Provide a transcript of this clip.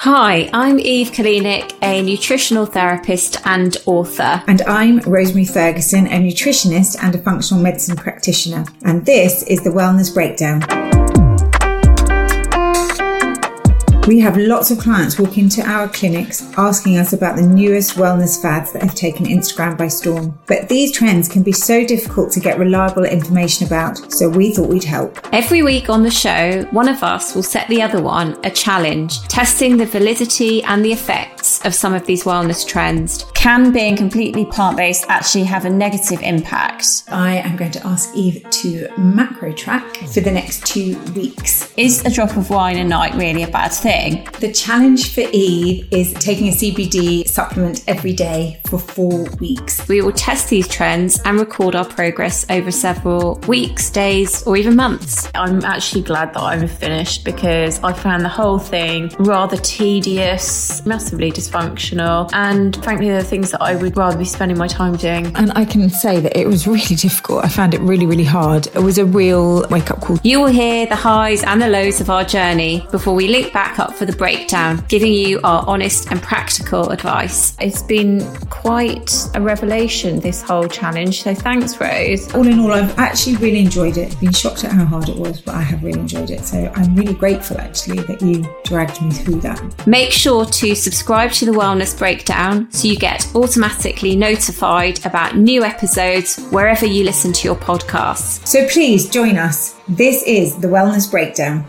Hi, I'm Eve Kalinik, a nutritional therapist and author. And I'm Rosemary Ferguson, a nutritionist and a functional medicine practitioner. And this is the Wellness Breakdown. We have lots of clients walk into our clinics asking us about the newest wellness fads that have taken Instagram by storm. But these trends can be so difficult to get reliable information about, so we thought we'd help. Every week on the show, one of us will set the other one a challenge, testing the validity and the effects of some of these wellness trends. Can being completely plant based actually have a negative impact? I am going to ask Eve to macro track for the next two weeks. Is a drop of wine a night really a bad thing? The challenge for Eve is taking a CBD supplement every day for four weeks. We will test these trends and record our progress over several weeks, days, or even months. I'm actually glad that I'm finished because I found the whole thing rather tedious, massively dysfunctional, and frankly, the things that I would rather be spending my time doing. And I can say that it was really difficult. I found it really, really hard. It was a real wake up call. You will hear the highs and the lows of our journey before we link back up up for the breakdown, giving you our honest and practical advice. It's been quite a revelation, this whole challenge. So thanks, Rose. All in all, I've actually really enjoyed it. I've Been shocked at how hard it was, but I have really enjoyed it. So I'm really grateful actually that you dragged me through that. Make sure to subscribe to the Wellness Breakdown so you get automatically notified about new episodes wherever you listen to your podcasts. So please join us. This is the Wellness Breakdown.